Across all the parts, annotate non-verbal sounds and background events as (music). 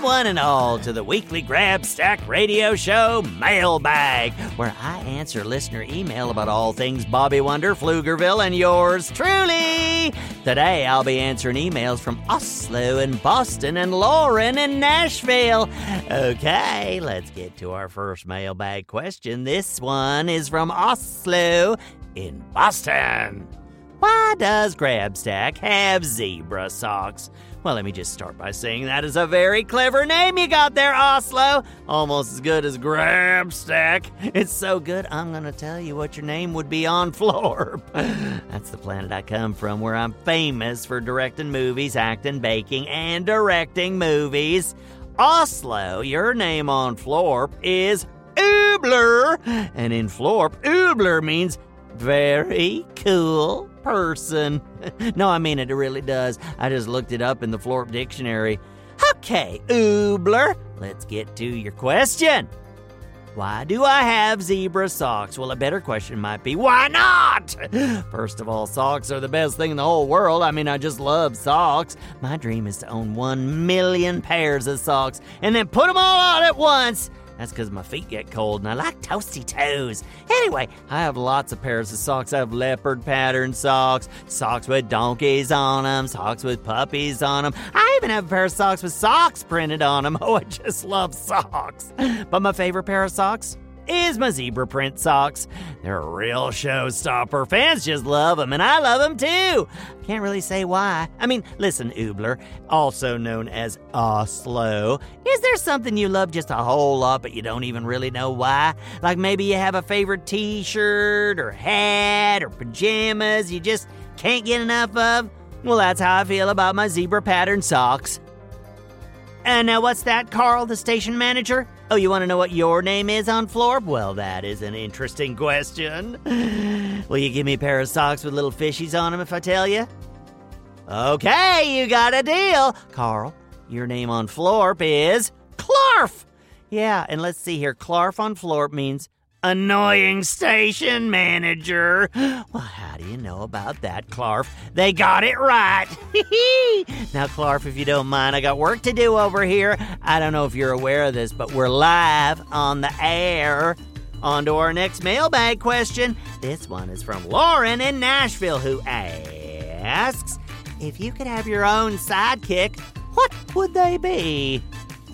One and all, to the weekly Grabstack radio show Mailbag, where I answer listener email about all things Bobby Wonder, Pflugerville, and yours truly. Today, I'll be answering emails from Oslo and Boston and Lauren in Nashville. Okay, let's get to our first mailbag question. This one is from Oslo in Boston. Why does Grabstack have zebra socks? Well, let me just start by saying that is a very clever name you got there, Oslo. Almost as good as Grabstack. It's so good, I'm going to tell you what your name would be on (laughs) Florp. That's the planet I come from, where I'm famous for directing movies, acting, baking, and directing movies. Oslo, your name on Florp is Oobler. And in Florp, Oobler means very cool person. (laughs) no, I mean it, it really does. I just looked it up in the Florp dictionary. Okay, Oobler, let's get to your question. Why do I have zebra socks? Well, a better question might be, why not? (laughs) First of all, socks are the best thing in the whole world. I mean, I just love socks. My dream is to own one million pairs of socks and then put them all on at once. That's because my feet get cold and I like toasty toes. Anyway, I have lots of pairs of socks. I have leopard pattern socks, socks with donkeys on them, socks with puppies on them. I even have a pair of socks with socks printed on them. (laughs) Oh, I just love socks. But my favorite pair of socks? Is my zebra print socks. They're a real showstopper. Fans just love them, and I love them too. Can't really say why. I mean, listen, Oobler, also known as Oslo, is there something you love just a whole lot, but you don't even really know why? Like maybe you have a favorite t shirt, or hat, or pajamas you just can't get enough of? Well, that's how I feel about my zebra pattern socks. And now, what's that, Carl, the station manager? Oh, you want to know what your name is on Florp? Well, that is an interesting question. (sighs) Will you give me a pair of socks with little fishies on them if I tell you? Okay, you got a deal. Carl, your name on Florp is Clarf. Yeah, and let's see here. Clarf on Florp means annoying station manager. Well, how do you know about that, Clarf? They got it right. (laughs) now, Clarf, if you don't mind, I got work to do over here. I don't know if you're aware of this, but we're live on the air. On to our next mailbag question. This one is from Lauren in Nashville, who asks if you could have your own sidekick, what would they be?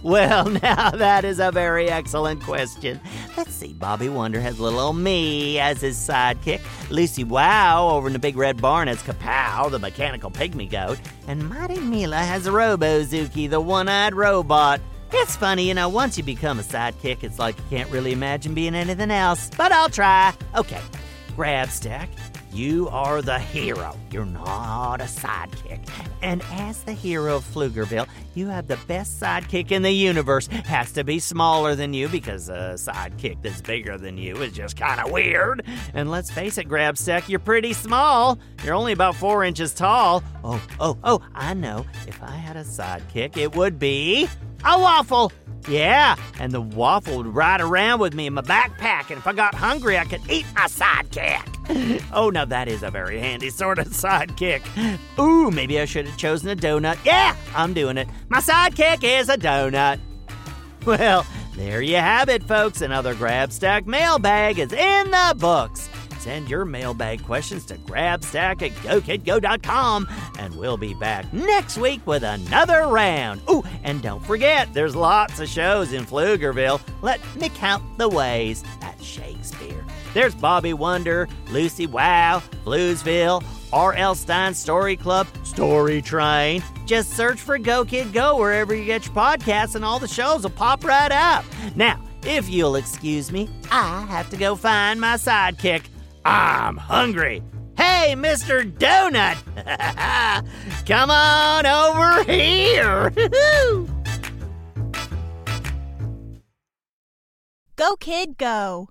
Well, (laughs) now that is a very excellent question. Let's see. Bobby Wonder has little old me as his sidekick. Lucy Wow over in the Big Red Barn has Kapow, the mechanical pygmy goat. And Mighty Mila has Robozuki, the one eyed robot. It's funny, you know, once you become a sidekick, it's like you can't really imagine being anything else. But I'll try. Okay, Grabstack. You are the hero. You're not a sidekick. And as the hero of Pflugerville, you have the best sidekick in the universe. Has to be smaller than you because a sidekick that's bigger than you is just kind of weird. And let's face it, Grabstack, you're pretty small. You're only about four inches tall. Oh, oh, oh, I know. If I had a sidekick, it would be a waffle. Yeah, and the waffle would ride around with me in my backpack, and if I got hungry, I could eat my sidekick. (laughs) Oh, now that is a very handy sort of sidekick. Ooh, maybe I should have chosen a donut. Yeah, I'm doing it. My sidekick is a donut. Well, there you have it, folks. Another Grabstack mailbag is in the books. Send your mailbag questions to grabstack at gokidgo.com, and we'll be back next week with another round. Ooh, and don't forget, there's lots of shows in Pflugerville. Let me count the ways at Shakespeare. There's Bobby Wonder, Lucy Wow, Bluesville, R.L. Stine Story Club, Story Train. Just search for Go Kid Go wherever you get your podcasts, and all the shows will pop right up. Now, if you'll excuse me, I have to go find my sidekick. I'm hungry. Hey, Mr. Donut! (laughs) Come on over here! (laughs) Go, kid, go.